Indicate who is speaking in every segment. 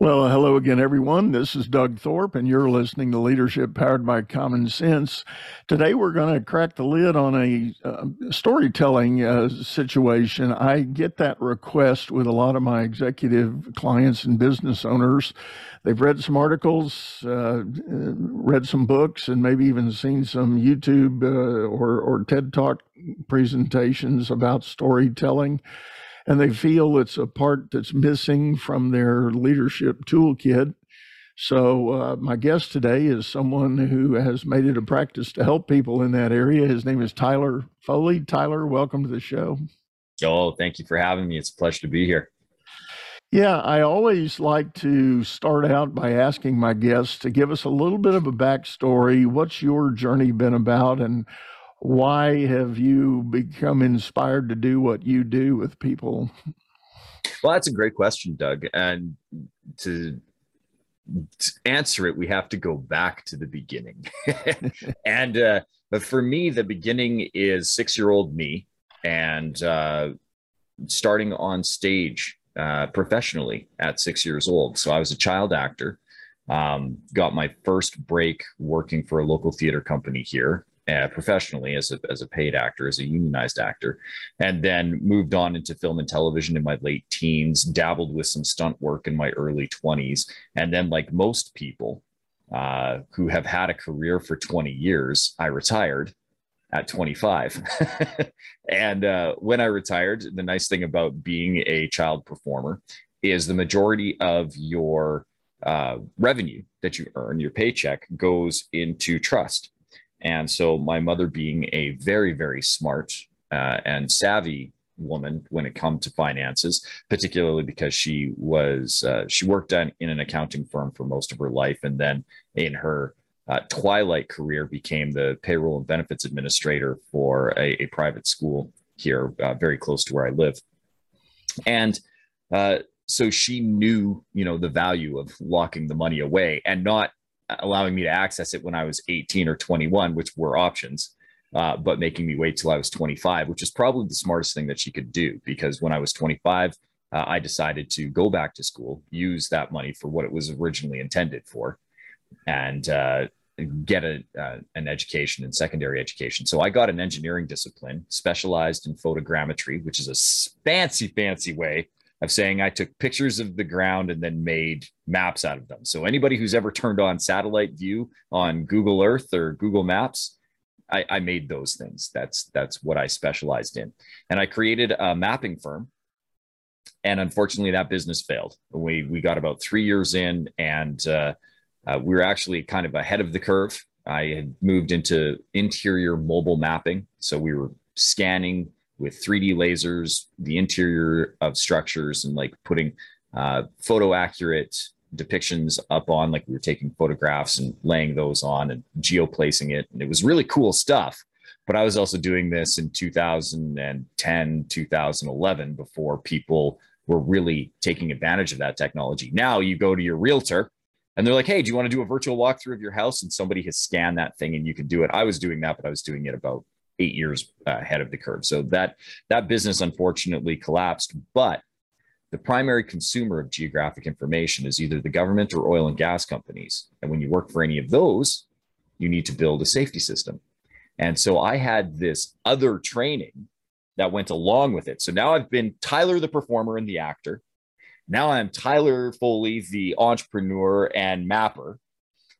Speaker 1: Well, hello again, everyone. This is Doug Thorpe, and you're listening to Leadership Powered by Common Sense. Today, we're going to crack the lid on a uh, storytelling uh, situation. I get that request with a lot of my executive clients and business owners. They've read some articles, uh, read some books, and maybe even seen some YouTube uh, or, or TED Talk presentations about storytelling and they feel it's a part that's missing from their leadership toolkit. So, uh, my guest today is someone who has made it a practice to help people in that area. His name is Tyler Foley. Tyler, welcome to the show.
Speaker 2: Oh, thank you for having me. It's a pleasure to be here.
Speaker 1: Yeah, I always like to start out by asking my guests to give us a little bit of a backstory. What's your journey been about, and why have you become inspired to do what you do with people?
Speaker 2: Well, that's a great question, Doug. And to, to answer it, we have to go back to the beginning. and uh, but for me, the beginning is six-year-old me and uh, starting on stage uh, professionally at six years old. So I was a child actor. Um, got my first break working for a local theater company here uh, professionally as a, as a paid actor, as a unionized actor, and then moved on into film and television in my late teens, dabbled with some stunt work in my early 20s. And then, like most people uh, who have had a career for 20 years, I retired at 25. and uh, when I retired, the nice thing about being a child performer is the majority of your uh, revenue that you earn, your paycheck, goes into trust. And so, my mother, being a very, very smart uh, and savvy woman when it comes to finances, particularly because she was uh, she worked on, in an accounting firm for most of her life, and then in her uh, twilight career became the payroll and benefits administrator for a, a private school here, uh, very close to where I live, and uh, so she knew, you know, the value of locking the money away and not allowing me to access it when I was 18 or 21, which were options, uh, but making me wait till I was 25, which is probably the smartest thing that she could do. Because when I was 25, uh, I decided to go back to school, use that money for what it was originally intended for, and uh, get a, uh, an education and secondary education. So I got an engineering discipline specialized in photogrammetry, which is a fancy, fancy way of saying I took pictures of the ground and then made maps out of them. So anybody who's ever turned on satellite view on Google Earth or Google Maps, I, I made those things. That's that's what I specialized in, and I created a mapping firm. And unfortunately, that business failed. We we got about three years in, and uh, uh, we were actually kind of ahead of the curve. I had moved into interior mobile mapping, so we were scanning with 3D lasers, the interior of structures, and like putting uh, photo accurate depictions up on, like we were taking photographs and laying those on and geoplacing it. And it was really cool stuff. But I was also doing this in 2010, 2011, before people were really taking advantage of that technology. Now you go to your realtor and they're like, hey, do you want to do a virtual walkthrough of your house? And somebody has scanned that thing and you can do it. I was doing that, but I was doing it about eight years uh, ahead of the curve. So that that business unfortunately collapsed. But the primary consumer of geographic information is either the government or oil and gas companies. And when you work for any of those, you need to build a safety system. And so I had this other training that went along with it. So now I've been Tyler the performer and the actor. Now I'm Tyler Foley, the entrepreneur and mapper.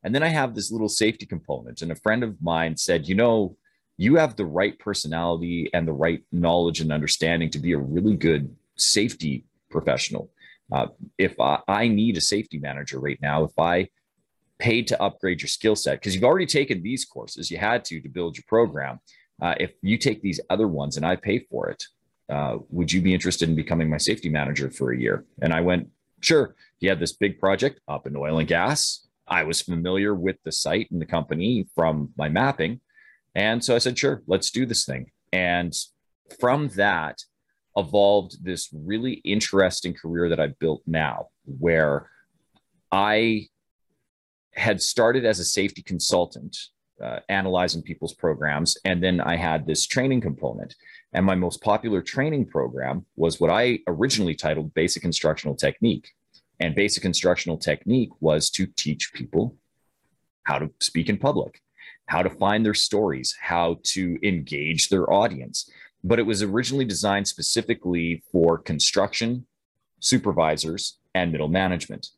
Speaker 2: And then I have this little safety component. And a friend of mine said, you know, you have the right personality and the right knowledge and understanding to be a really good safety professional. Uh, if I, I need a safety manager right now, if I paid to upgrade your skill set, because you've already taken these courses, you had to to build your program. Uh, if you take these other ones and I pay for it, uh, would you be interested in becoming my safety manager for a year? And I went, sure. He had this big project up in oil and gas. I was familiar with the site and the company from my mapping. And so I said, sure, let's do this thing. And from that evolved this really interesting career that I've built now, where I had started as a safety consultant, uh, analyzing people's programs. And then I had this training component. And my most popular training program was what I originally titled Basic Instructional Technique. And Basic Instructional Technique was to teach people how to speak in public, how to find their stories, how to engage their audience. But it was originally designed specifically for construction supervisors and middle management.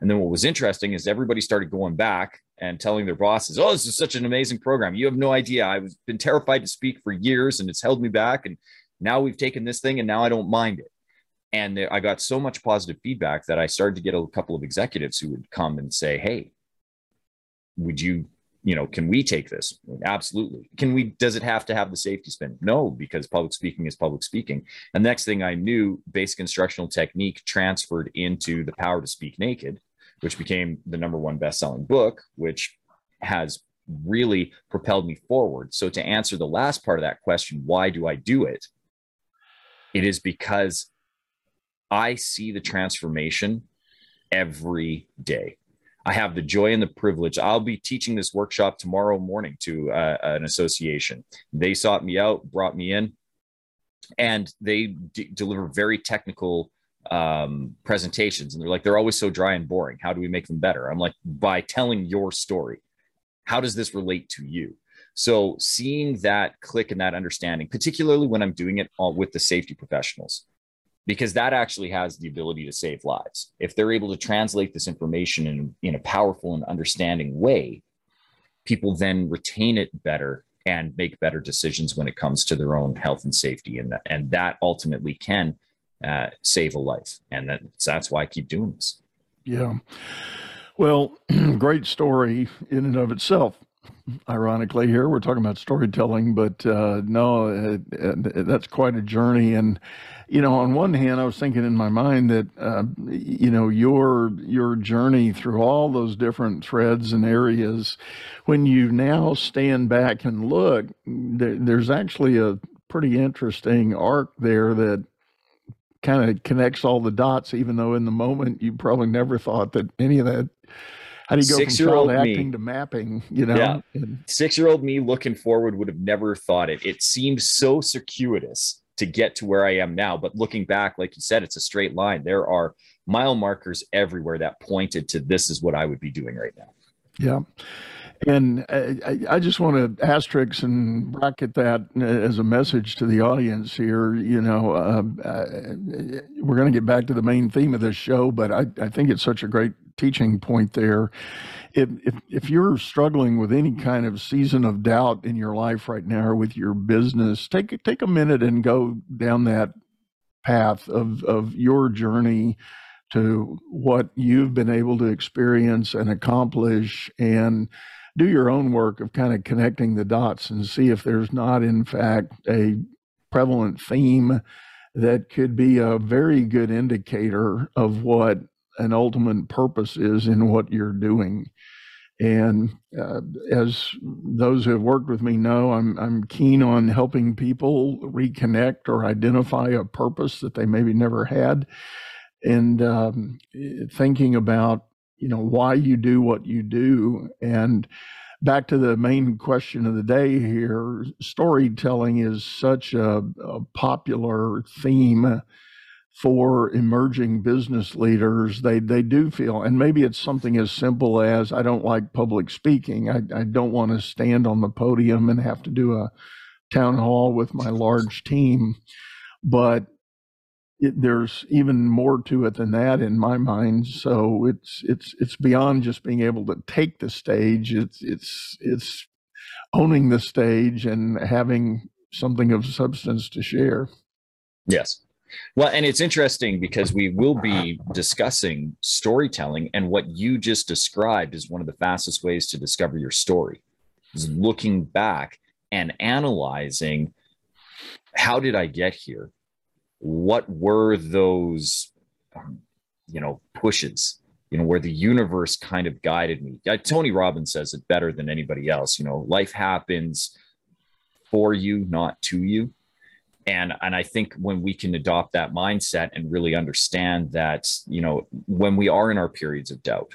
Speaker 2: And then what was interesting is everybody started going back and telling their bosses, "Oh, this is such an amazing program. You have no idea. I've been terrified to speak for years, and it's held me back. And now we've taken this thing, and now I don't mind it." And I got so much positive feedback that I started to get a couple of executives who would come and say, "Hey, would you you know, can we take this? Absolutely. Can we, does it have to have the safety spin? No, because public speaking is public speaking. And next thing I knew, basic instructional technique transferred into the power to speak naked, which became the number one best-selling book, which has really propelled me forward. So to answer the last part of that question, why do I do it? It is because I see the transformation every day. I have the joy and the privilege. I'll be teaching this workshop tomorrow morning to uh, an association. They sought me out, brought me in, and they d- deliver very technical um, presentations. And they're like, they're always so dry and boring. How do we make them better? I'm like, by telling your story. How does this relate to you? So seeing that click and that understanding, particularly when I'm doing it all with the safety professionals, because that actually has the ability to save lives. If they're able to translate this information in, in a powerful and understanding way, people then retain it better and make better decisions when it comes to their own health and safety. And, that, and that ultimately can uh, save a life. And that, that's why I keep doing this.
Speaker 1: Yeah. Well, great story in and of itself ironically here we're talking about storytelling but uh, no uh, uh, that's quite a journey and you know on one hand i was thinking in my mind that uh, you know your your journey through all those different threads and areas when you now stand back and look there, there's actually a pretty interesting arc there that kind of connects all the dots even though in the moment you probably never thought that any of that how do you go Six from child acting me. to mapping? You know, yeah.
Speaker 2: And, Six year old me looking forward would have never thought it. It seemed so circuitous to get to where I am now. But looking back, like you said, it's a straight line. There are mile markers everywhere that pointed to this is what I would be doing right now.
Speaker 1: Yeah. And I, I, just want to asterisk and bracket that as a message to the audience here. You know, uh, uh, we're going to get back to the main theme of this show, but I, I think it's such a great teaching point there. If, if, if you're struggling with any kind of season of doubt in your life right now or with your business, take take a minute and go down that path of of your journey to what you've been able to experience and accomplish and do your own work of kind of connecting the dots and see if there's not in fact a prevalent theme that could be a very good indicator of what an ultimate purpose is in what you're doing. And uh, as those who have worked with me know, I'm I'm keen on helping people reconnect or identify a purpose that they maybe never had, and um, thinking about you know why you do what you do. And back to the main question of the day here, storytelling is such a, a popular theme for emerging business leaders, they they do feel, and maybe it's something as simple as I don't like public speaking. I, I don't want to stand on the podium and have to do a town hall with my large team, but it, there's even more to it than that in my mind. So it's it's it's beyond just being able to take the stage. It's it's it's owning the stage and having something of substance to share.
Speaker 2: Yes. Well, and it's interesting because we will be discussing storytelling, and what you just described is one of the fastest ways to discover your story is looking back and analyzing how did I get here? What were those, um, you know, pushes? You know, where the universe kind of guided me. Tony Robbins says it better than anybody else. You know, life happens for you, not to you and and i think when we can adopt that mindset and really understand that you know when we are in our periods of doubt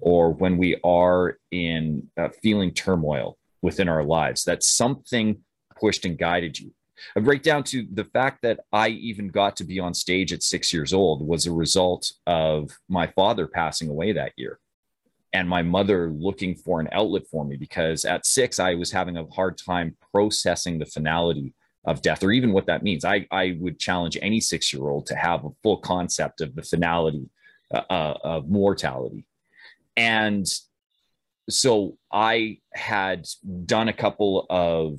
Speaker 2: or when we are in uh, feeling turmoil within our lives, that something pushed and guided you. Right down to the fact that I even got to be on stage at six years old was a result of my father passing away that year and my mother looking for an outlet for me because at six, I was having a hard time processing the finality of death or even what that means. I, I would challenge any six year old to have a full concept of the finality uh, uh, of mortality. And so I had done a couple of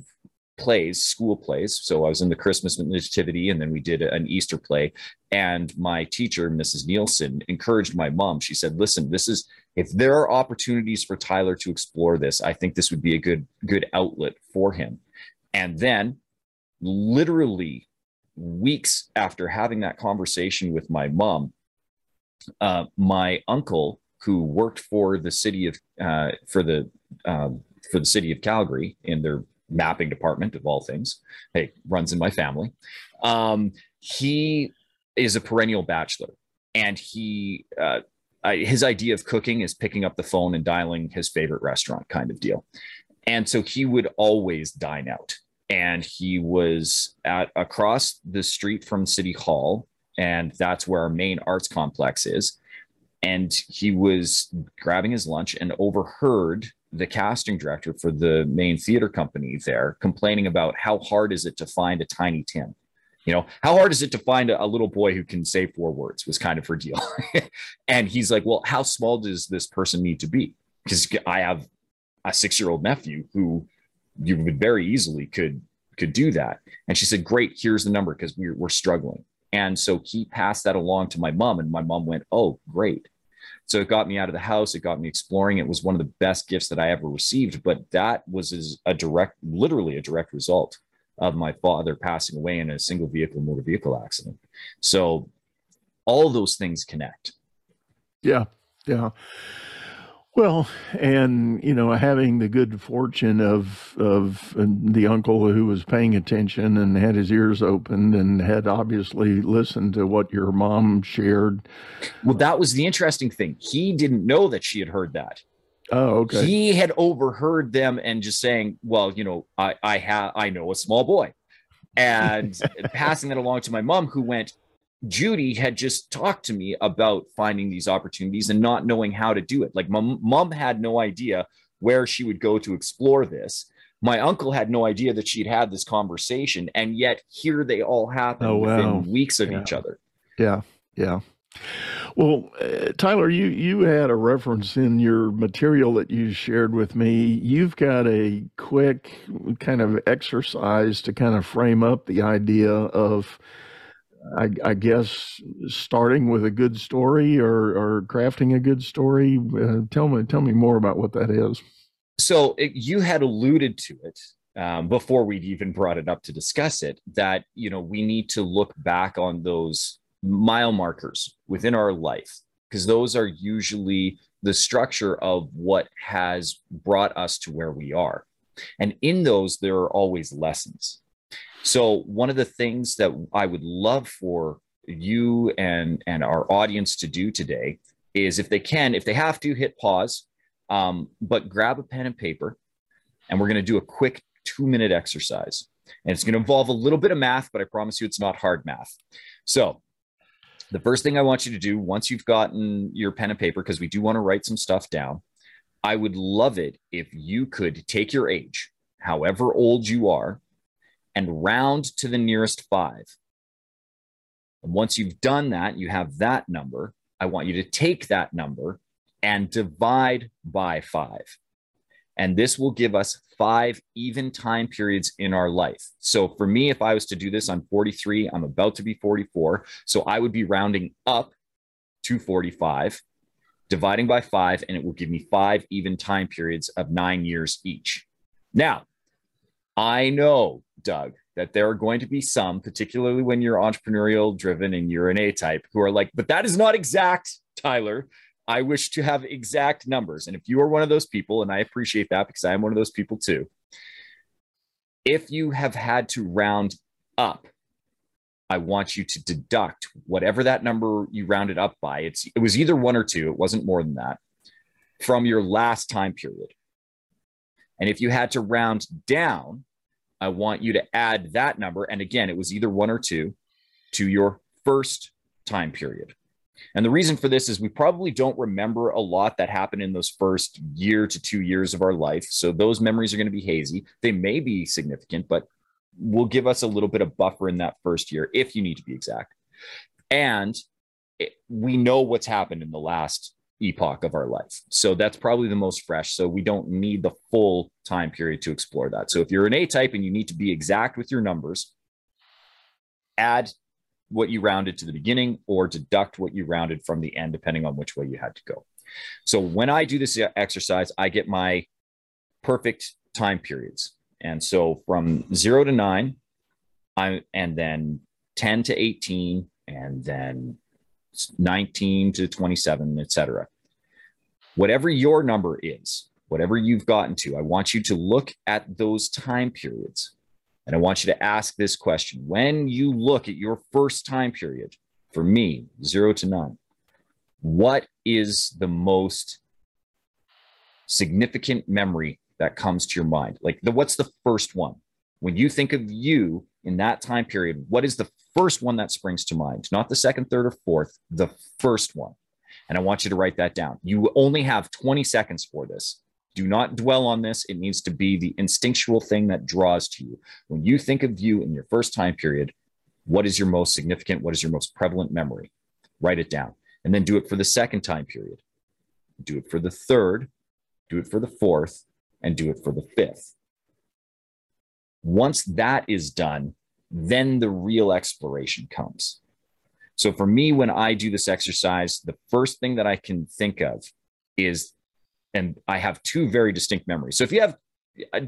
Speaker 2: plays, school plays. So I was in the Christmas Nativity, and then we did an Easter play. And my teacher, Mrs. Nielsen, encouraged my mom. She said, "Listen, this is if there are opportunities for Tyler to explore this, I think this would be a good good outlet for him." And then, literally weeks after having that conversation with my mom, uh, my uncle, who worked for the city of uh, for the um, for the city of Calgary in their mapping department of all things. Hey, runs in my family. Um, he is a perennial bachelor, and he uh, I, his idea of cooking is picking up the phone and dialing his favorite restaurant kind of deal. And so he would always dine out. And he was at across the street from City Hall, and that's where our main arts complex is. And he was grabbing his lunch and overheard the casting director for the main theater company there complaining about how hard is it to find a tiny Tim. You know, how hard is it to find a, a little boy who can say four words was kind of her deal. and he's like, well, how small does this person need to be? Because I have a six year old nephew who you would very easily could could do that. And she said, great, here's the number because we're, we're struggling. And so he passed that along to my mom, and my mom went, oh, great. So it got me out of the house. It got me exploring. It was one of the best gifts that I ever received. But that was as a direct, literally a direct result of my father passing away in a single vehicle motor vehicle accident. So all those things connect.
Speaker 1: Yeah. Yeah. Well, and you know, having the good fortune of of uh, the uncle who was paying attention and had his ears opened and had obviously listened to what your mom shared.
Speaker 2: Well, that was the interesting thing. He didn't know that she had heard that.
Speaker 1: Oh, okay.
Speaker 2: He had overheard them and just saying, "Well, you know, I I have I know a small boy," and passing that along to my mom, who went, Judy had just talked to me about finding these opportunities and not knowing how to do it. Like mom, mom had no idea where she would go to explore this. My uncle had no idea that she'd had this conversation, and yet here they all happen oh, wow. within weeks of
Speaker 1: yeah.
Speaker 2: each other.
Speaker 1: Yeah, yeah. Well, uh, Tyler, you you had a reference in your material that you shared with me. You've got a quick kind of exercise to kind of frame up the idea of I, I, guess starting with a good story or, or crafting a good story. Uh, tell me, tell me more about what that is.
Speaker 2: So it, you had alluded to it um, before we'd even brought it up to discuss it. That you know we need to look back on those mile markers within our life because those are usually the structure of what has brought us to where we are, and in those there are always lessons so one of the things that I would love for you and and our audience to do today is if they can, if they have to, hit pause, um, but grab a pen and paper, and we're going to do a quick two minute exercise. And it's going to involve a little bit of math, but I promise you it's not hard math. So the first thing I want you to do once you've gotten your pen and paper, because we do want to write some stuff down, I would love it if you could take your age, however old you are, and round to the nearest five. And once you've done that, you have that number. I want you to take that number and divide by five. And this will give us five even time periods in our life. So for me, if I was to do this, I'm 43, I'm about to be 44. So I would be rounding up to 45, dividing by five, and it will give me five even time periods of nine years each. Now, I know Doug, that there are going to be some, particularly when you're entrepreneurial driven and you're an A type, who are like, but that is not exact, Tyler. I wish to have exact numbers. And if you are one of those people, and I appreciate that because I am one of those people too, if you have had to round up, I want you to deduct whatever that number you rounded up by. It's it was either one or two, it wasn't more than that. from your last time period. And if you had to round down, I want you to add that number. And again, it was either one or two to your first time period. And the reason for this is we probably don't remember a lot that happened in those first year to two years of our life. So those memories are going to be hazy. They may be significant, but will give us a little bit of buffer in that first year if you need to be exact. And it, we know what's happened in the last epoch of our life. So that's probably the most fresh. So we don't need the full time period to explore that. So if you're an A type and you need to be exact with your numbers, add what you rounded to the beginning or deduct what you rounded from the end, depending on which way you had to go. So when I do this exercise, I get my perfect time periods. And so from zero to nine, I'm, and then 10 to 18, and then 19 to 27, etc. Whatever your number is, whatever you've gotten to, I want you to look at those time periods. And I want you to ask this question. When you look at your first time period, for me, zero to nine, what is the most significant memory that comes to your mind? Like the what's the first one? When you think of you in that time period, what is the first one that springs to mind? Not the second, third, or fourth, the first one. And I want you to write that down. You only have 20 seconds for this. Do not dwell on this. It needs to be the instinctual thing that draws to you. When you think of you in your first time period, what is your most significant? What is your most prevalent memory? Write it down. And then do it for the second time period. Do it for the third, do it for the fourth, and do it for the fifth. Once that is done, then the real exploration comes. So for me, when I do this exercise, the first thing that I can think of is, and I have two very distinct memories. So if you have,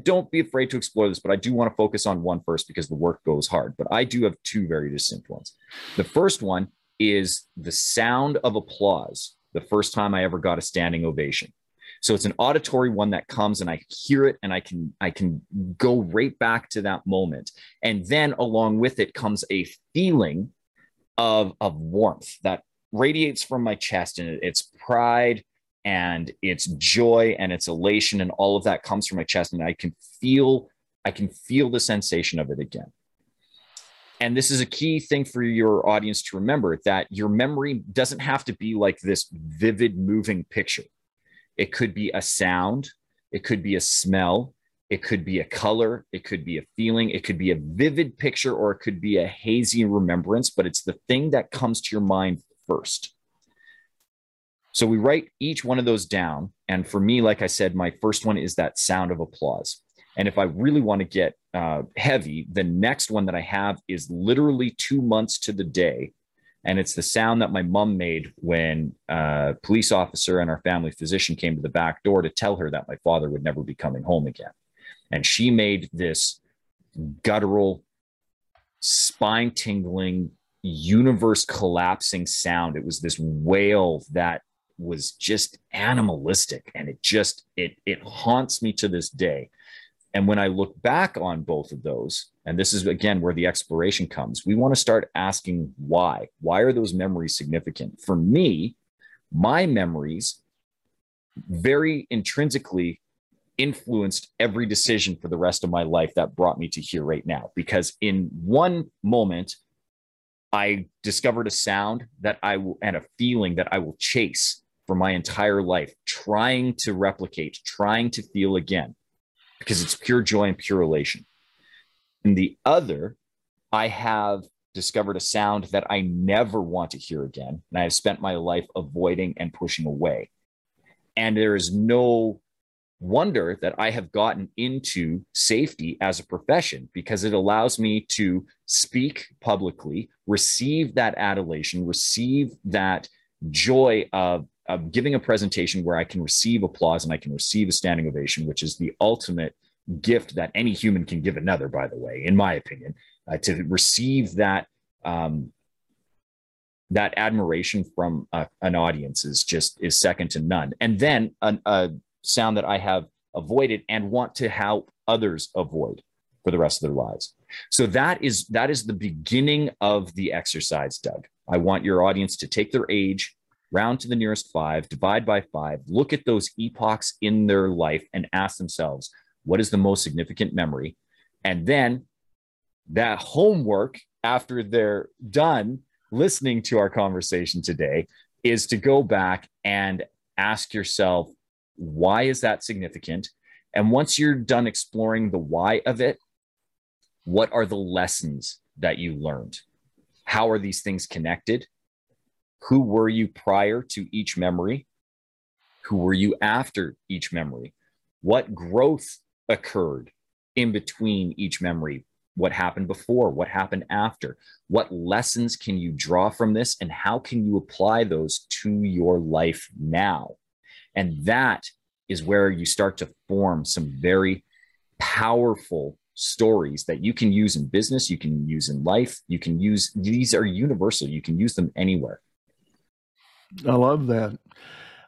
Speaker 2: don't be afraid to explore this, but I do want to focus on one first because the work goes hard. But I do have two very distinct ones. The first one is the sound of applause the first time I ever got a standing ovation. So it's an auditory one that comes and I hear it and I can I can go right back to that moment. And then along with it comes a feeling of of warmth that radiates from my chest and it's pride and it's joy and it's elation and all of that comes from my chest and I can feel I can feel the sensation of it again. And this is a key thing for your audience to remember that your memory doesn't have to be like this vivid moving picture it could be a sound, it could be a smell, it could be a color, it could be a feeling, it could be a vivid picture, or it could be a hazy remembrance, but it's the thing that comes to your mind first. So we write each one of those down. And for me, like I said, my first one is that sound of applause. And if I really want to get uh, heavy, the next one that I have is literally two months to the day and it's the sound that my mom made when a police officer and our family physician came to the back door to tell her that my father would never be coming home again. And she made this guttural, spine tingling, universe collapsing sound. It was this wail that was just animalistic and it just it it haunts me to this day and when I look back on both of those, and this is again where the exploration comes, we want to start asking why. Why are those memories significant? For me, my memories very intrinsically influenced every decision for the rest of my life that brought me to here right now. Because in one moment, I discovered a sound that I will, and a feeling that I will chase for my entire life, trying to replicate, trying to feel again because it's pure joy and pure elation. In the other, I have discovered a sound that I never want to hear again. And I have spent my life avoiding and pushing away. And there is no wonder that I have gotten into safety as a profession because it allows me to speak publicly, receive that adulation, receive that joy of giving a presentation where I can receive applause and I can receive a standing ovation, which is the ultimate gift that any human can give another, by the way, in my opinion, uh, to receive that um, that admiration from uh, an audience is just is second to none. And then a, a sound that I have avoided and want to help others avoid for the rest of their lives. So that is that is the beginning of the exercise, Doug. I want your audience to take their age round to the nearest five, divide by five, look at those epochs in their life and ask themselves, what is the most significant memory? And then that homework after they're done listening to our conversation today is to go back and ask yourself, why is that significant? And once you're done exploring the why of it, what are the lessons that you learned? How are these things connected? Who were you prior to each memory? Who were you after each memory? What growth occurred in between each memory? What happened before? What happened after? What lessons can you draw from this? And how can you apply those to your life now? And that is where you start to form some very powerful stories that you can use in business, you can use in life, you can use these are universal, you can use them anywhere.
Speaker 1: I love that.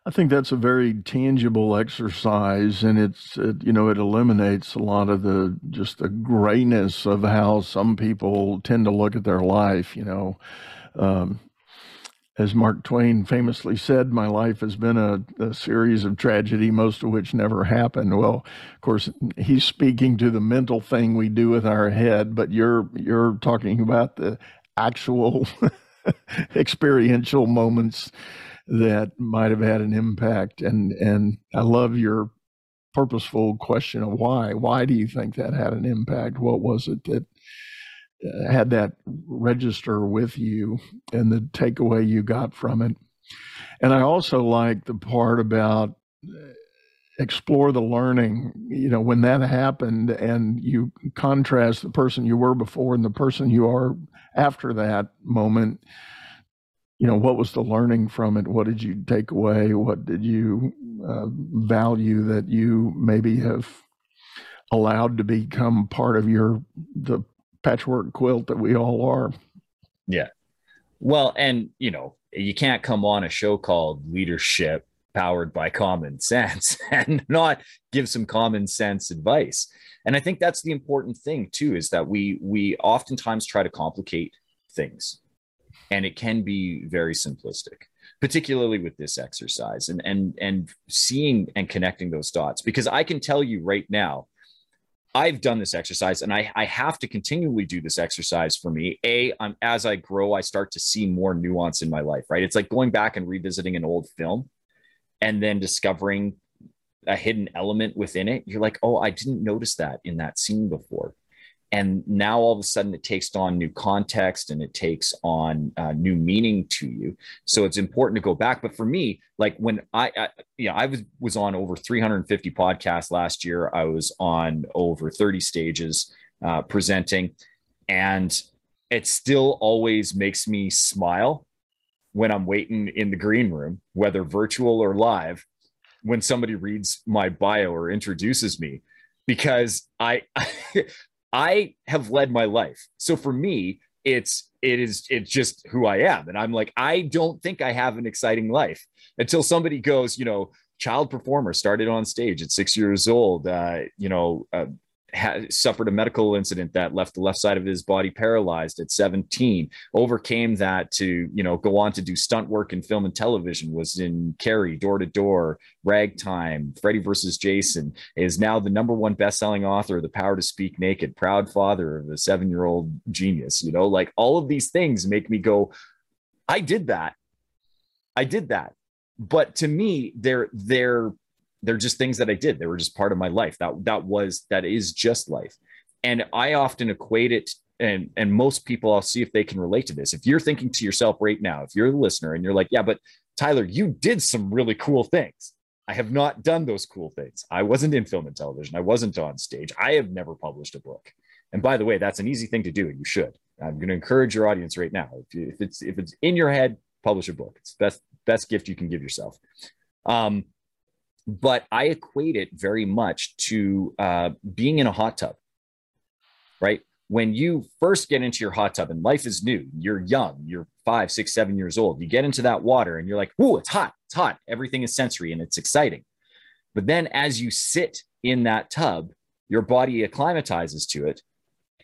Speaker 1: I think that's a very tangible exercise, and it's it, you know it eliminates a lot of the just the grayness of how some people tend to look at their life. You know, um, as Mark Twain famously said, my life has been a, a, series of tragedy, most of which never happened. Well, of course, he's speaking to the mental thing we do with our head, but you're you're talking about the actual experiential moments that might have had an impact. And and I love your purposeful question of why. Why do you think that had an impact? What was it that had that register with you and the takeaway you got from it. And I also like the part about uh, explore the learning. You know, when that happened and you contrast the person you were before and the person you are after that moment, you know, what was the learning from it? What did you take away? What did you uh, value that you maybe have allowed to become part of your the patchwork quilt that we all are.
Speaker 2: Yeah. Well, and you know, you can't come on a show called Leadership Powered by Common Sense and not give some common sense advice. And I think that's the important thing too is that we we oftentimes try to complicate things. And it can be very simplistic particularly with this exercise and and and seeing and connecting those dots because i can tell you right now I've done this exercise and I, I have to continually do this exercise for me. A, I'm, as I grow, I start to see more nuance in my life, right? It's like going back and revisiting an old film and then discovering a hidden element within it. You're like, oh, I didn't notice that in that scene before. And now all of a sudden it takes on new context and it takes on uh, new meaning to you. So it's important to go back. But for me like when i, I know, i was was on over 350 podcasts last year. I was on over 30 stages uh, presenting. And it still always makes me smile when i'm waiting in the green room whether virtual or live when somebody reads my bio or introduces me because I I have led my life. So for me, it's it is it's just who I am. And I'm like, I don't think I have an exciting life until somebody goes, you know, child performer started on stage at six years old, uh, you know, uh, had suffered a medical incident that left the left side of his body paralyzed at 17 overcame that to you know go on to do stunt work in film and television was in carrie door to door ragtime freddy versus jason is now the number one best-selling author of the power to speak naked proud father of a seven-year-old genius you know? Like all of these things make me go i did that. I did that. But to me they're they're they're just things that I did. They were just part of my life. That that was that is just life. And I often equate it and and most people I'll see if they can relate to this. If you're thinking to yourself right now, if you're the listener and you're like, "Yeah, but Tyler, you did some really cool things." I have not done those cool things. I wasn't in film and television. I wasn't on stage. I have never published a book. And by the way, that's an easy thing to do. You should. I'm going to encourage your audience right now. If, you, if it's if it's in your head, publish a book. It's best best gift you can give yourself. Um, but I equate it very much to uh, being in a hot tub, right? When you first get into your hot tub and life is new, you're young, you're five, six, seven years old, you get into that water and you're like, "Ooh, it's hot, it's hot." Everything is sensory and it's exciting. But then as you sit in that tub, your body acclimatizes to it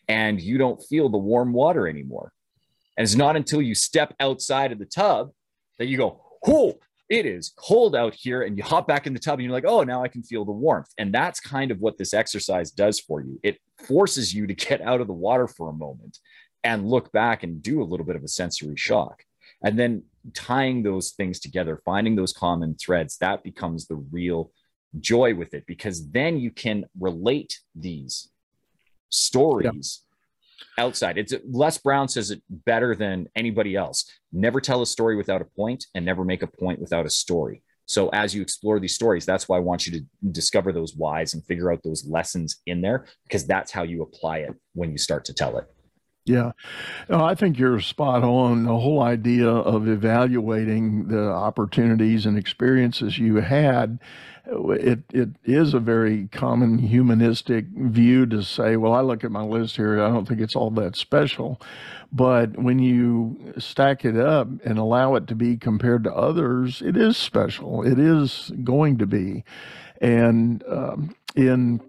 Speaker 2: and you don't feel the warm water anymore. And it's not until you step outside of the tub that you go, oh, it is cold out here. And you hop back in the tub and you're like, oh, now I can feel the warmth. And that's kind of what this exercise does for you. It forces you to get out of the water for a moment and look back and do a little bit of a sensory shock. And then tying those things together, finding those common threads, that becomes the real joy with it because then you can relate these stories outside. It's Les Brown says it better than anybody else. Never tell a story without a point and never make a point without a story. So as you explore these stories, that's why I want you to discover those whys and figure out those lessons in there because that's how you apply it when you start to tell it.
Speaker 1: Yeah, no, I think you're spot on. The whole idea of evaluating the opportunities and experiences you had, it it is a very common humanistic view to say, well, I look at my list here, I don't think it's all that special. But when you stack it up and allow it to be compared to others, it is special. It is going to be. And um, in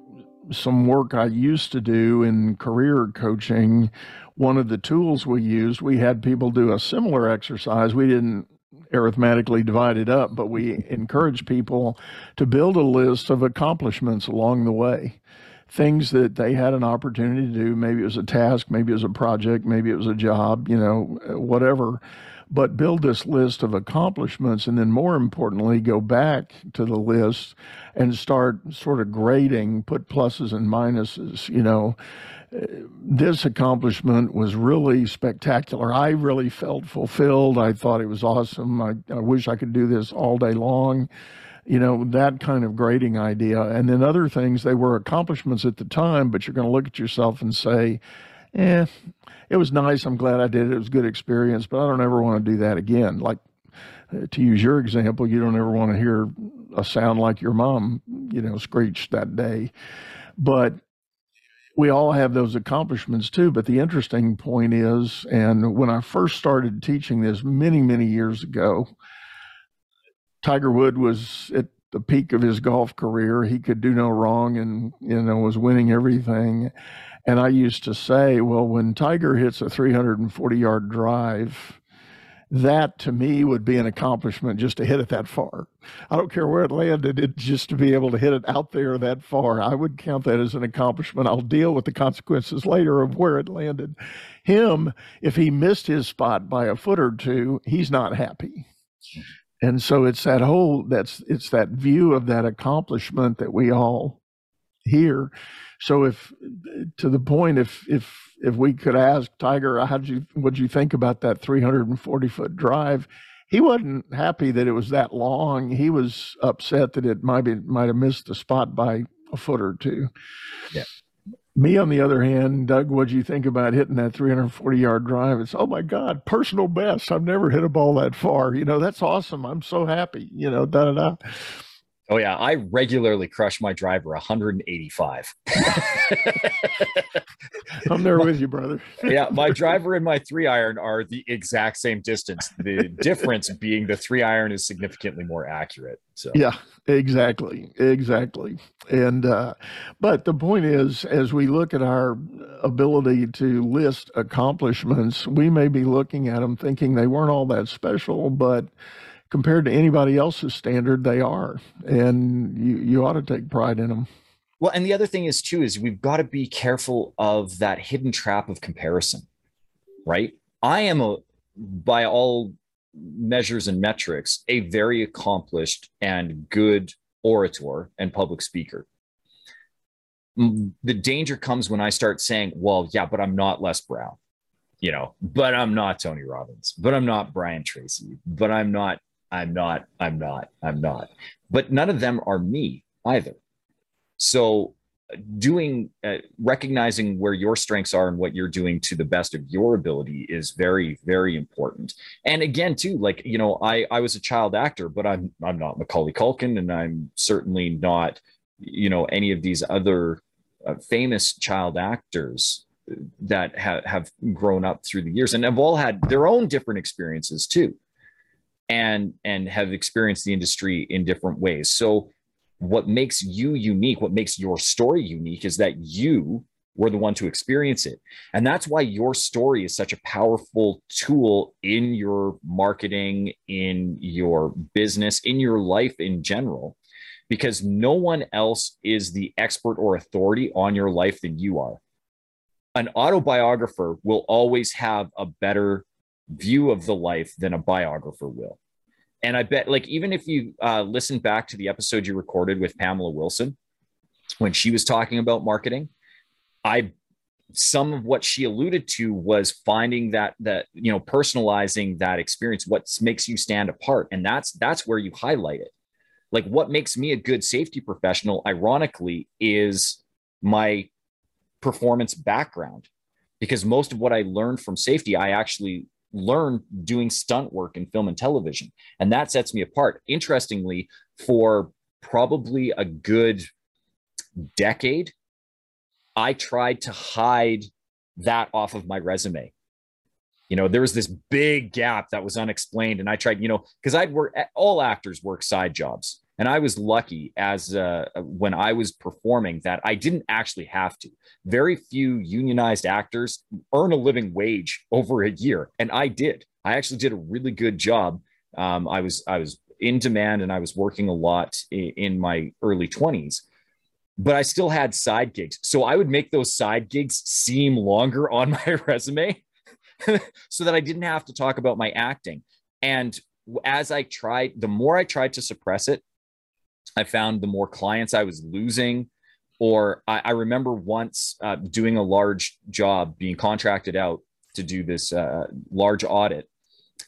Speaker 1: some work I used to do in career coaching, one of the tools we used, we had people do a similar exercise. We didn't arithmetically divided up, but we encouraged people to build a list of accomplishments along the way. Things that they had an opportunity to do. Maybe it was a task, maybe it was a project, maybe it was a job, you know, whatever but build this list of accomplishments and then more importantly go back to the list and start sort of grading put pluses and minuses you know. This accomplishment was really spectacular. I really felt fulfilled. I thought it was awesome. I, I wish i could do this all day long you know that kind of grading idea. And then other things they were accomplishments at the time but you're going to look at yourself and say eh it was nice. I'm glad I did it. It was a good experience, but I don't ever want to do that again. Like to use your example, you don't ever want to hear a sound like your mom, you know, screeched that day. But we all have those accomplishments too. But the interesting point is, and when I first started teaching this many, many years ago, Tiger Wood was at the peak of his golf career. He could do no wrong and, you know, was winning everything. And I used to say, well, when Tiger hits a 340 yard drive, that to me would be an accomplishment just to hit it that far. I don't care where it landed, it just to be able to hit it out there that far. I would count that as an accomplishment. I'll deal with the consequences later of where it landed. Him, if he missed his spot by a foot or two, he's not happy. And so it's that whole that's it's that view of that accomplishment that we all hear so if to the point, if if if we could ask Tiger, how did you what'd you think about that 340 foot drive? He wasn't happy that it was that long. He was upset that it might be might have missed the spot by a foot or two.
Speaker 2: Yeah.
Speaker 1: Me, on the other hand, Doug, what do you think about hitting that 340 yard drive? It's, oh my God, personal best. I've never hit a ball that far. You know, that's awesome. I'm so happy, you know, da da da.
Speaker 2: Oh yeah, I regularly crush my driver 185.
Speaker 1: I'm there with you, brother.
Speaker 2: yeah, my driver and my three iron are the exact same distance. The difference being the three iron is significantly more accurate. So
Speaker 1: yeah, exactly, exactly. And uh, but the point is, as we look at our ability to list accomplishments, we may be looking at them thinking they weren't all that special, but compared to anybody else's standard, they are, and you you ought to take pride in them.
Speaker 2: Well, and the other thing is too is we've got to be careful of that hidden trap of comparison, right? I am a by all measures and metrics a very accomplished and good orator and public speaker. The danger comes when I start saying, "Well, yeah, but I'm not Les Brown." You know, but I'm not Tony Robbins, but I'm not Brian Tracy, but I'm not I'm not, I'm not, I'm not. But none of them are me either. So doing uh, recognizing where your strengths are and what you're doing to the best of your ability is very very important and again too like you know i i was a child actor but i'm i'm not macaulay culkin and i'm certainly not you know any of these other uh, famous child actors that ha- have grown up through the years and have all had their own different experiences too and and have experienced the industry in different ways so what makes you unique what makes your story unique is that you we're the one to experience it. And that's why your story is such a powerful tool in your marketing, in your business, in your life in general, because no one else is the expert or authority on your life than you are. An autobiographer will always have a better view of the life than a biographer will. And I bet, like, even if you uh, listen back to the episode you recorded with Pamela Wilson, when she was talking about marketing, I some of what she alluded to was finding that that you know personalizing that experience what makes you stand apart. And that's that's where you highlight it. Like what makes me a good safety professional ironically is my performance background. Because most of what i learned from safety i actually learned doing stunt work in film and television and that sets me apart interestingly for probably a good decade I tried to hide that off of my resume. You know, there was this big gap that was unexplained. And I tried, you know, because I'd work, all actors work side jobs. And I was lucky as uh, when I was performing that I didn't actually have to. Very few unionized actors earn a living wage over a year, and I did. I actually did a really good job. Um, I was I was in demand, and I was working a lot in, in my early twenties but I still had side gigs. So I would make those side gigs seem longer on my resume so that I didn't have to talk about my acting. And as I tried, the more I tried to suppress it, I found the more clients I was losing. Or I, I remember once uh, doing a large job, being contracted out to do this uh, large audit.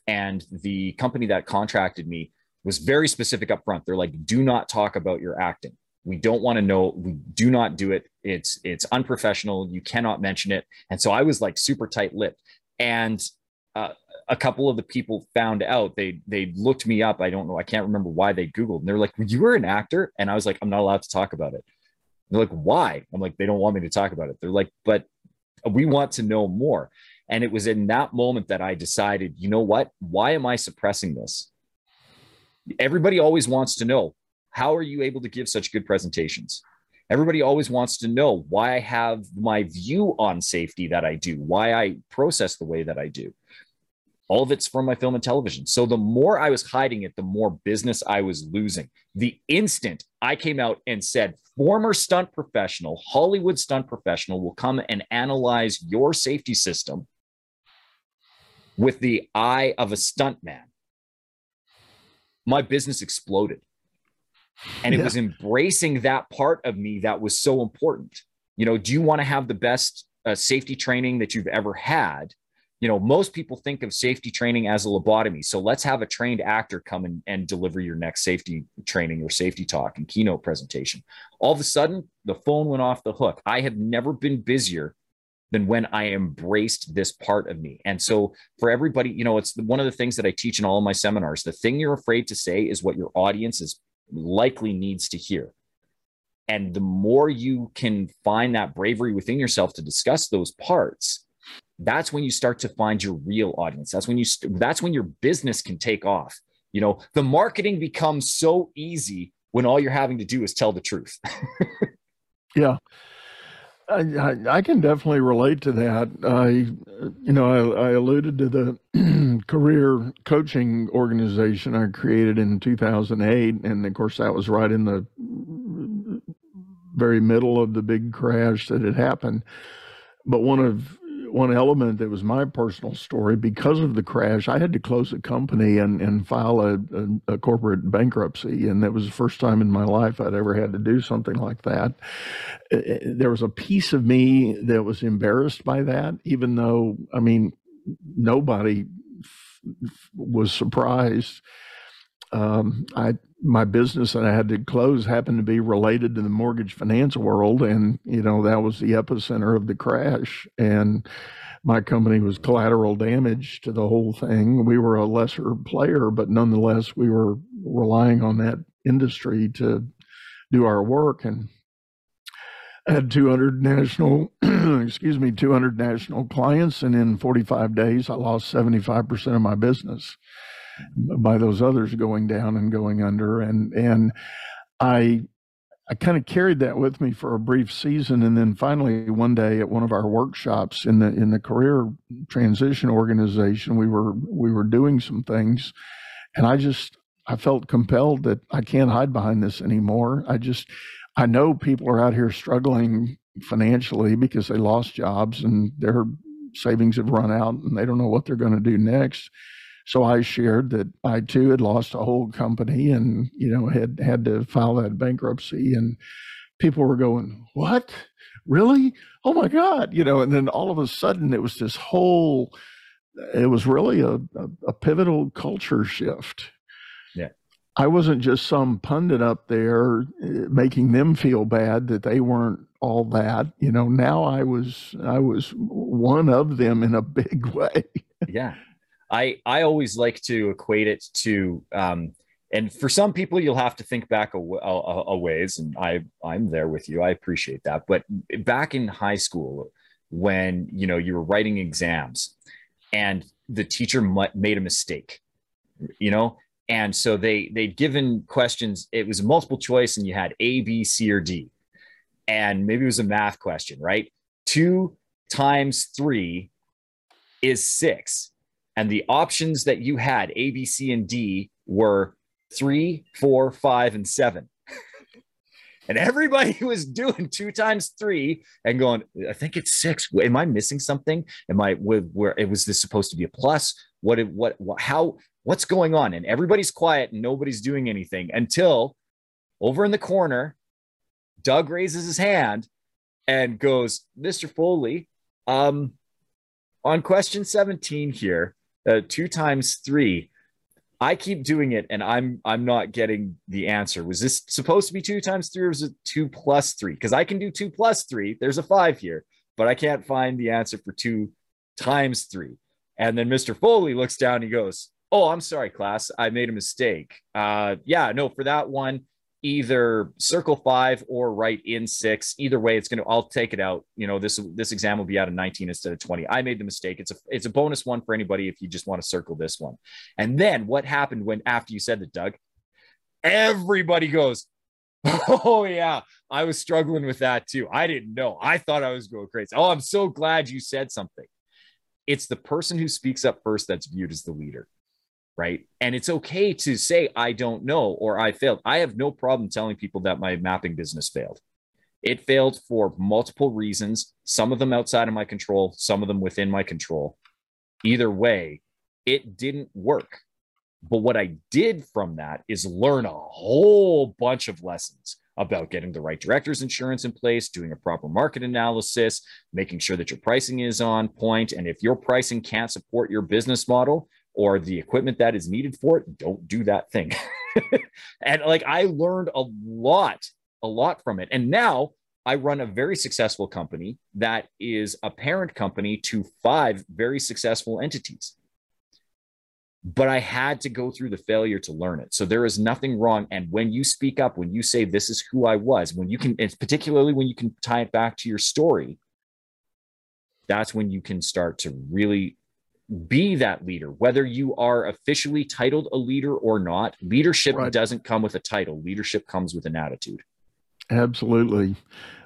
Speaker 2: And the company that contracted me was very specific up front. They're like, do not talk about your acting we don't want to know we do not do it it's it's unprofessional you cannot mention it and so i was like super tight lipped and uh, a couple of the people found out. They they looked me up. I don't know i can't remember why they googled and they're like you were an actor? And i was like i'm not allowed to talk about it. They're like why? I'm like they don't want me to talk about it. They're like but we want to know more. And it was in that moment that i decided you know what? Why am i suppressing this? Everybody always wants to know how are you able to give such good presentations? Everybody always wants to know why I have my view on safety that I do, why I process the way that I do. All of it's from my film and television. So the more I was hiding it, the more business I was losing. The instant I came out and said, former stunt professional, Hollywood stunt professional will come and analyze your safety system with the eye of a stuntman, my business exploded and it yeah. was embracing that part of me that was so important you know do you want to have the best uh, safety training that you've ever had you know most people think of safety training as a lobotomy. So let's have a trained actor come in and deliver your next safety training or safety talk and keynote presentation. All of a sudden the phone went off the hook. I have never been busier than when i embraced this part of me. And so for everybody you know it's one of the things that i teach in all of my seminars the thing you're afraid to say is what your audience is likely needs to hear. And the more you can find that bravery within yourself to discuss those parts, that's when you start to find your real audience. That's when you st- that's when your business can take off. You know, the marketing becomes so easy when all you're having to do is tell the truth.
Speaker 1: yeah. I, I, can definitely relate to that. I, you know, I, I alluded to the career coaching organization I created in 2008, and of course that was right in the very middle of the big crash that had happened. But one of one element that was my personal story because of the crash i had to close a company and, and file a, a, a, corporate bankruptcy and that was the first time in my life i'd ever had to do something like that. Uh, uh, there was a piece of me that was embarrassed by that even though i mean nobody was surprised um, I my business that I had to close happened to be related to the mortgage finance world, and you know that was the epicenter of the crash. And my company was collateral damage to the whole thing. We were a lesser player, but nonetheless, we were relying on that industry to do our work. And I had 200 national, excuse me, 200 national clients, and in 45 days, I lost 75% of my business by those others going down and going under. And and I I kind of carried that with me for a brief season, and then finally one day at one of our workshops in the in the career transition organization, we were we were doing some things, and I just I felt compelled that I can't hide behind this anymore. I just I know people are out here struggling financially because they lost jobs and their savings have run out and they don't know what they're going to do next. So I shared that I too had lost a whole company and you know had had to file that bankruptcy and people were going, "What? Really? Oh my god!" You know, and then all of a sudden it was this whole. It was really a, a, a pivotal culture shift.
Speaker 2: Yeah.
Speaker 1: I wasn't just some pundit up there eh, making them feel bad that they weren't all that. You know, now I was I was one of them in a big way.
Speaker 2: yeah. I I always like to equate it to um, and for some people you'll have to think back a, a, a, ways and i i'm there with you. I appreciate that. But back in high school when you know you were writing exams and the teacher made a mistake you know? And so they they'd given questions. It was multiple choice and you had a b c or d. And maybe it was a math question right? Two times three is six and the options that you had, A, B, C, and D, were three, four, five, and seven. and everybody was doing two times three and going, I think it's six. Am I missing something? Am I with where it was this supposed to be a plus? What, what, what, how, what's going on? And everybody's quiet and nobody's doing anything until over in the corner, Doug raises his hand and goes, Mr. Foley, um, on question 17 here, uh, two times three. I keep doing it and I'm I'm not getting the answer. Was this supposed to be two times three or was it two plus three? Because I can do two plus three. There's a five here, but I can't find the answer for two times three. And then Mr. Foley looks down, he goes, Oh, I'm sorry, class. I made a mistake. Uh, yeah, no, for that one, either circle five or write in six. Either way, it's gonna. I'll take it out. You know, this this exam will be out of 19 instead of 20. I made the mistake. It's a it's a bonus one for anybody if you just want to circle this one. And then what happened when after you said that, Doug? Everybody goes, Oh yeah, I was struggling with that too. I didn't know. I thought I was going crazy. Oh, I'm so glad you said something. It's the person who speaks up first that's viewed as the leader right? And it's okay to say, I don't know or I failed. I have no problem telling people that my mapping business failed. It failed for multiple reasons, some of them outside of my control, some of them within my control. Either way, it didn't work. But what I did from that is learn a whole bunch of lessons about getting the right director's insurance in place, doing a proper market analysis, making sure that your pricing is on point. And if your pricing can't support your business model, or the equipment that is needed for it, don't do that thing. and like I learned a lot, a lot from it. And now I run a very successful company that is a parent company to five very successful entities. But I had to go through the failure to learn it. So there is nothing wrong. And when you speak up, when you say, This is who I was, when you can, it's particularly when you can tie it back to your story, that's when you can start to really be that leader, whether you are officially titled a leader or not. Leadership right. doesn't come with a title, leadership comes with an attitude.
Speaker 1: Absolutely.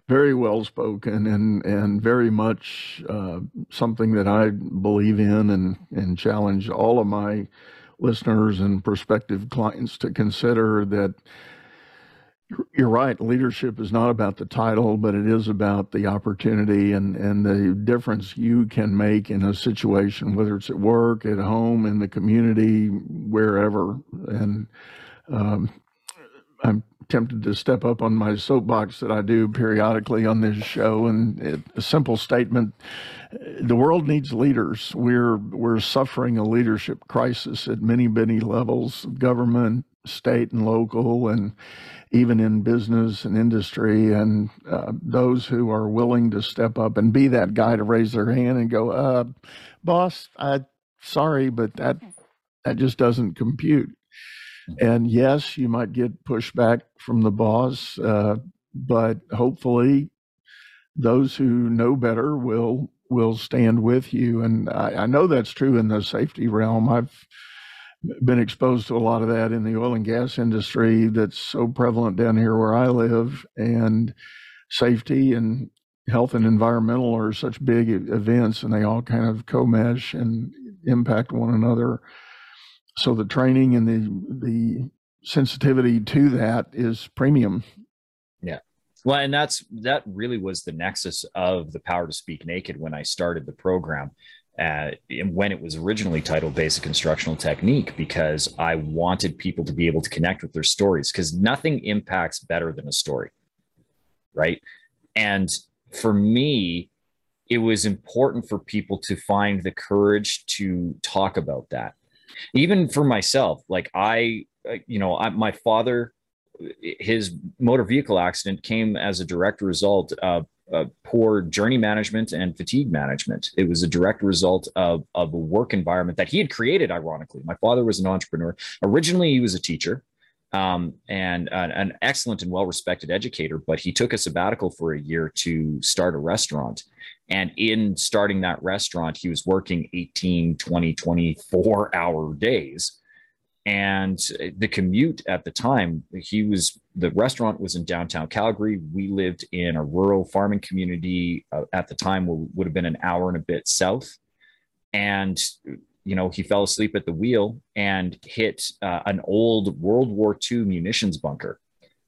Speaker 1: Very well spoken and, and very much uh, something that I believe in and, and challenge all of my listeners and prospective clients to consider that you're right. Leadership is not about the title, but it is about the opportunity and, and the difference you can make in a situation, whether it's at work, at home, in the community, wherever. And um, I'm tempted to step up on my soapbox that I do periodically on this show. And it, a simple statement: the world needs leaders. We're we're suffering a leadership crisis at many many levels: of government, state, and local, and even in business and industry, and uh, those who are willing to step up and be that guy to raise their hand and go, uh, "Boss, I sorry, but that that just doesn't compute." And yes, you might get pushback from the boss, uh, but hopefully, those who know better will will stand with you. And I, I know that's true in the safety realm. I've been exposed to a lot of that in the oil and gas industry that's so prevalent down here where I live, and safety and health and environmental are such big events, and they all kind of co-mesh and impact one another. So the training and the the sensitivity to that is premium.
Speaker 2: Yeah. Well, and that's that really was the nexus of the power to speak naked when I started the program uh, when it was originally titled Basic Instructional Technique, because I wanted people to be able to connect with their stories, because nothing impacts better than a story, right? And for me, it was important for people to find the courage to talk about that. Even for myself, like I, uh, you know, I, my father, his motor vehicle accident came as a direct result of uh, poor journey management and fatigue management. It was a direct result of, of a work environment that he had created, ironically. My father was an entrepreneur. Originally, he was a teacher um, and uh, an excellent and well respected educator, but he took a sabbatical for a year to start a restaurant. And in starting that restaurant, he was working 18, 20, 24 hour days and the commute at the time he was the restaurant was in downtown calgary. We lived in a rural farming community uh, at the time would have been an hour and a bit south. And you know he fell asleep at the wheel and hit uh, an old world war ii munitions bunker.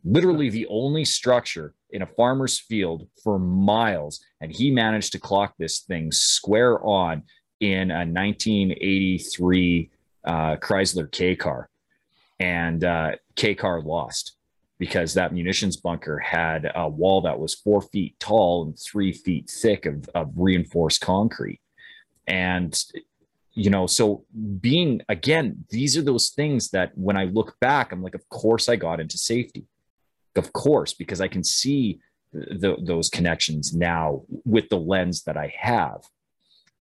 Speaker 2: Literally the only structure in a farmer's field for miles. And he managed to clock this thing square on in a 1983 uh, Chrysler K car, and uh, K car lost because that munitions bunker had a wall that was four feet tall and three feet thick of, of reinforced concrete. And, you know, so being, again, these are those things that when I look back, I'm like, of course I got into safety. Of course, because I can see the, those connections now with the lens that I have.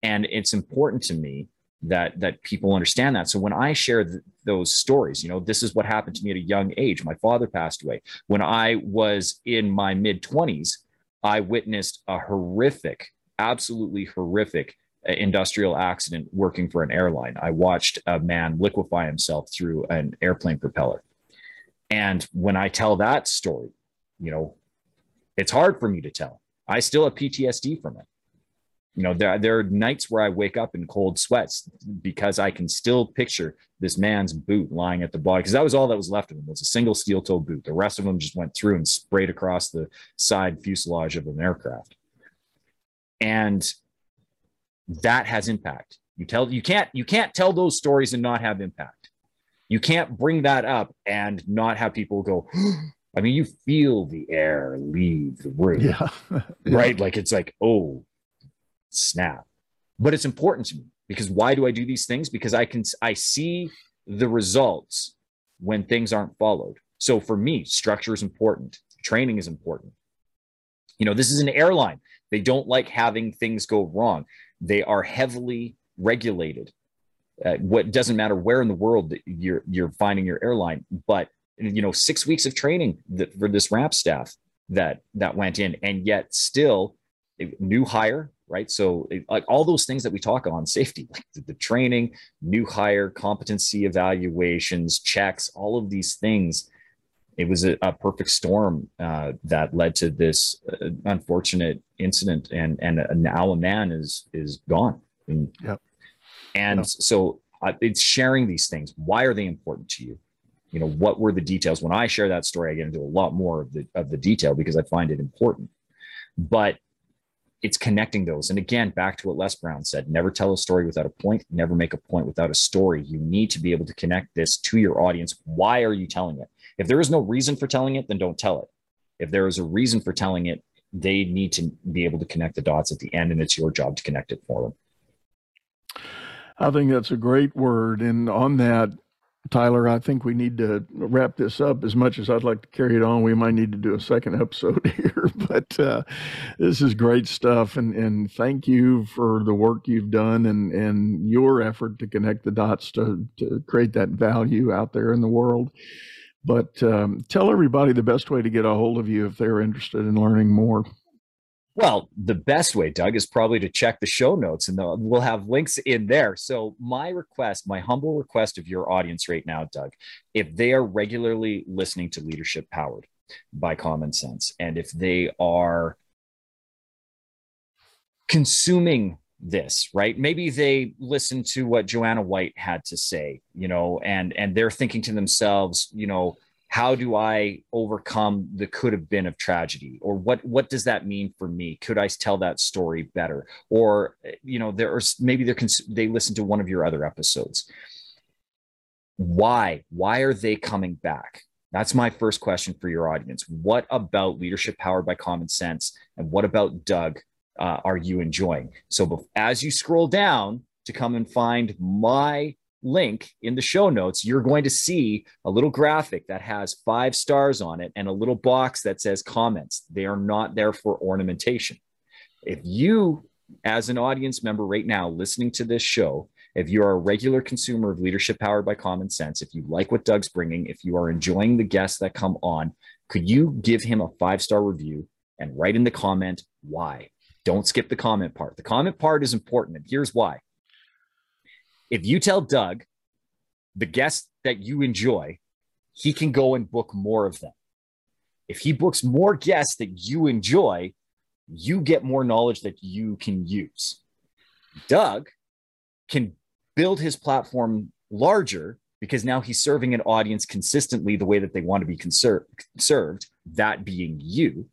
Speaker 2: And it's important to me that that people understand that. So when i share th- those stories you know this is what happened to me at a young age. My father passed away. When i was in my mid 20s i witnessed a horrific absolutely horrific uh, industrial accident working for an airline. I watched a man liquefy himself through an airplane propeller. And when i tell that story you know it's hard for me to tell. I still have ptsd from it you know there, there are nights where i wake up in cold sweats because i can still picture this man's boot lying at the bottom because that was all that was left of him. Was a single steel toe boot. The rest of them just went through and sprayed across the side fuselage of an aircraft. And that has impact. You tell you can't you can't tell those stories and not have impact. You can't bring that up and not have people go I mean, you feel the air leave the room, yeah. right? Like it's like, oh, snap. But it's important to me because why do I do these things? Because I can I see the results when things aren't followed. So for me, structure is important. Training is important. You know, this is an airline. They don't like having things go wrong. They are heavily regulated. Uh, what doesn't matter where in the world you're you're finding your airline, but you know, six weeks of training that, for this ramp staff that that went in, and yet still new hire right? So, it, like all those things that we talk on safety, like the, the, training, new hire, competency evaluations, checks, all of these things. It was a, a perfect storm uh, that led to this uh, unfortunate incident, and and uh, now a man is is gone. And, yep. and yep. so uh, it's sharing these things. Why are they important to you? You know, what were the details? When I share that story, I get into a lot more of the of the detail because I find it important. But it's connecting those. And again, back to what Les Brown said never tell a story without a point, never make a point without a story. You need to be able to connect this to your audience. Why are you telling it? If there is no reason for telling it, then don't tell it. If there is a reason for telling it, they need to be able to connect the dots at the end, and it's your job to connect it for them.
Speaker 1: I think that's a great word. And on that, Tyler, I think we need to wrap this up. As much as I'd like to carry it on, we might need to do a second episode here. But uh, this is great stuff, and and thank you for the work you've done and and your effort to connect the dots to to create that value out there in the world. But um, tell everybody the best way to get a hold of you if they're interested in learning more.
Speaker 2: Well, the best way, Doug, is probably to check the show notes and we'll have links in there. So, my request, my humble request of your audience right now, Doug, if they are regularly listening to Leadership Powered by Common Sense, and if they are consuming this right maybe they listen to what joanna white had to say you know and and they're thinking to themselves you know how do i overcome the could have been of tragedy? Or what what does that mean for me? Could i tell that story better? Or you know there are maybe they're cons- they listen to one of your other episodes. Why? Why are they coming back? That's my first question for your audience. What about leadership powered by common sense and what about doug uh, are you enjoying? So as you scroll down to come and find my link in the show notes, you're going to see a little graphic that has five stars on it and a little box that says comments. They are not there for ornamentation. If you, as an audience member right now listening to this show, if you are a regular consumer of Leadership Powered by Common Sense, if you like what Doug's bringing, if you are enjoying the guests that come on, could you give him a five star review and write in the comment why? Don't skip the comment part. The comment part is important. And here's why. If you tell Doug the guests that you enjoy, he can go and book more of them. If he books more guests that you enjoy, you get more knowledge that you can use. Doug can build his platform larger because now he's serving an audience consistently the way that they want to be conser- served, that being you.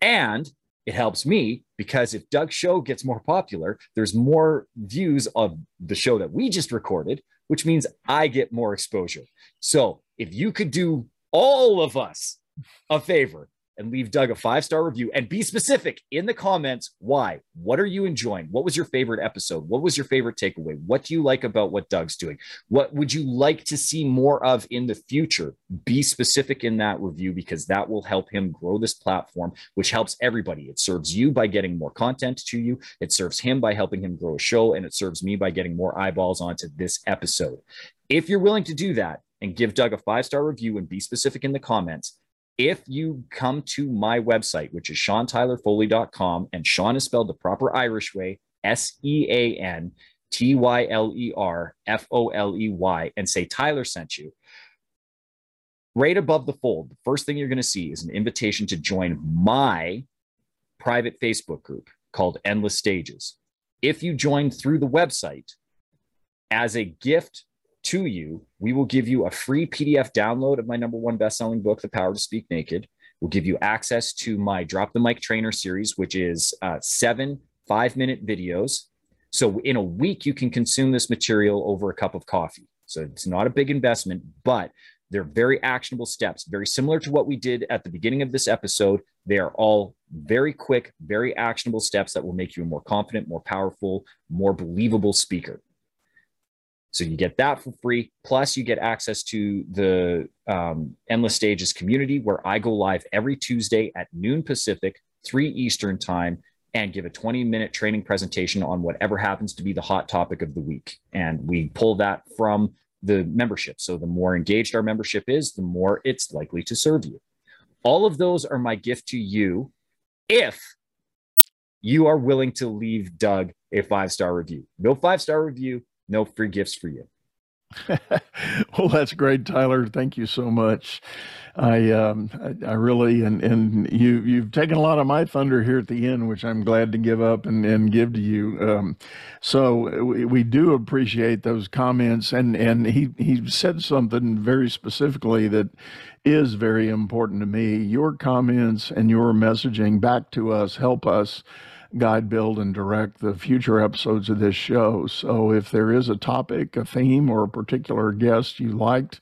Speaker 2: And it helps me because if Doug's show gets more popular, there's more views of the show that we just recorded, which means I get more exposure. So if you could do all of us a favor and leave Doug a five star review and be specific in the comments why. What are you enjoying? What was your favorite episode? What was your favorite takeaway? What do you like about what Doug's doing? What would you like to see more of in the future? Be specific in that review because that will help him grow this platform, which helps everybody. It serves you by getting more content to you, it serves him by helping him grow a show, and it serves me by getting more eyeballs onto this episode. If you're willing to do that and give Doug a five star review and be specific in the comments, if you come to my website, which is seantylerfoley.com, and Sean is spelled the proper Irish way, S E A N T Y L E R F O L E Y, and say Tyler sent you, right above the fold, the first thing you're going to see is an invitation to join my private Facebook group called Endless Stages. If you join through the website, as a gift to you, we will give you a free PDF download of my number one best-selling book, The Power to Speak Naked. We'll give you access to my Drop the Mic Trainer series, which is uh, seven five-minute videos. So in a week, you can consume this material over a cup of coffee. So it's not a big investment, but they're very actionable steps, very similar to what we did at the beginning of this episode. They are all very quick, very actionable steps that will make you a more confident, more powerful, more believable speaker. So you get that for free. Plus, you get access to the um, Endless Stages community where I go live every Tuesday at noon Pacific, 3 Eastern time, and give a 20 minute training presentation on whatever happens to be the hot topic of the week. And we pull that from the membership. So the more engaged our membership is, the more it's likely to serve you. All of those are my gift to you if you are willing to leave Doug a five star review. No five star review, no free gifts for you.
Speaker 1: well, that's great, Tyler. Thank you so much. I, um, I, I, really, and, and you, you've taken a lot of my thunder here at the end, which I'm glad to give up and, and give to you. Um, so we, we do appreciate those comments. And, and he, he said something very specifically that is very important to me. Your comments and your messaging back to us help us guide, build, and direct the future episodes of this show. So if there is a topic, a theme, or a particular guest you liked,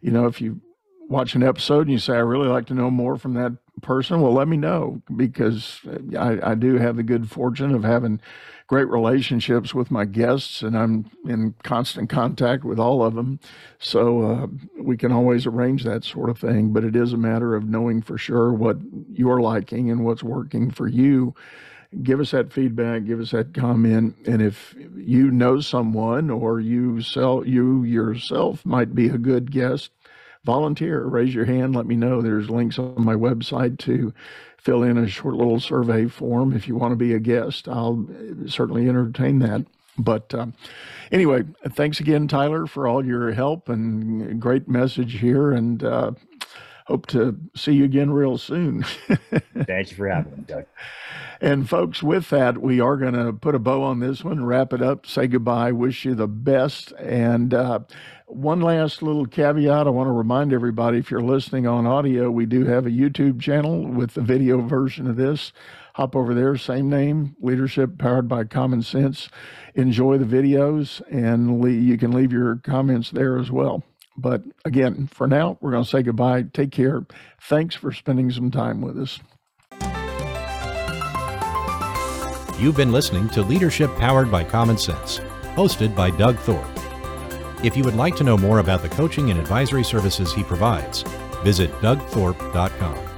Speaker 1: you know, if you watch an episode and you say, I really like to know more from that person, well, let me know because I, I do have the good fortune of having great relationships with my guests and I'm in constant contact with all of them. So uh, we can always arrange that sort of thing. But it is a matter of knowing for sure what you're liking and what's working for you give us that feedback, give us that comment. And if you know someone or you sell you yourself might be a good guest volunteer, raise your hand, let me know. There's links on my website to fill in a short little survey form if you want to be a guest. I'll certainly entertain that. But um, anyway, thanks again, Tyler, for all your help and great message here. And uh, hope to see you again real soon.
Speaker 2: Thank you for having me, Doug.
Speaker 1: And folks, with that, we are going to put a bow on this one, wrap it up, say goodbye, wish you the best. And uh, one last little caveat I want to remind everybody if you're listening on audio, we do have a YouTube channel with the video version of this. Hop over there, same name, Leadership Powered by Common Sense. Enjoy the videos, and you can leave your comments there as well. But again, for now, we're going to say goodbye. Take care. Thanks for spending some time with us.
Speaker 3: You've been listening to Leadership Powered by Common Sense, hosted by Doug Thorpe. If you would like to know more about the coaching and advisory services he provides, visit dougthorpe.com.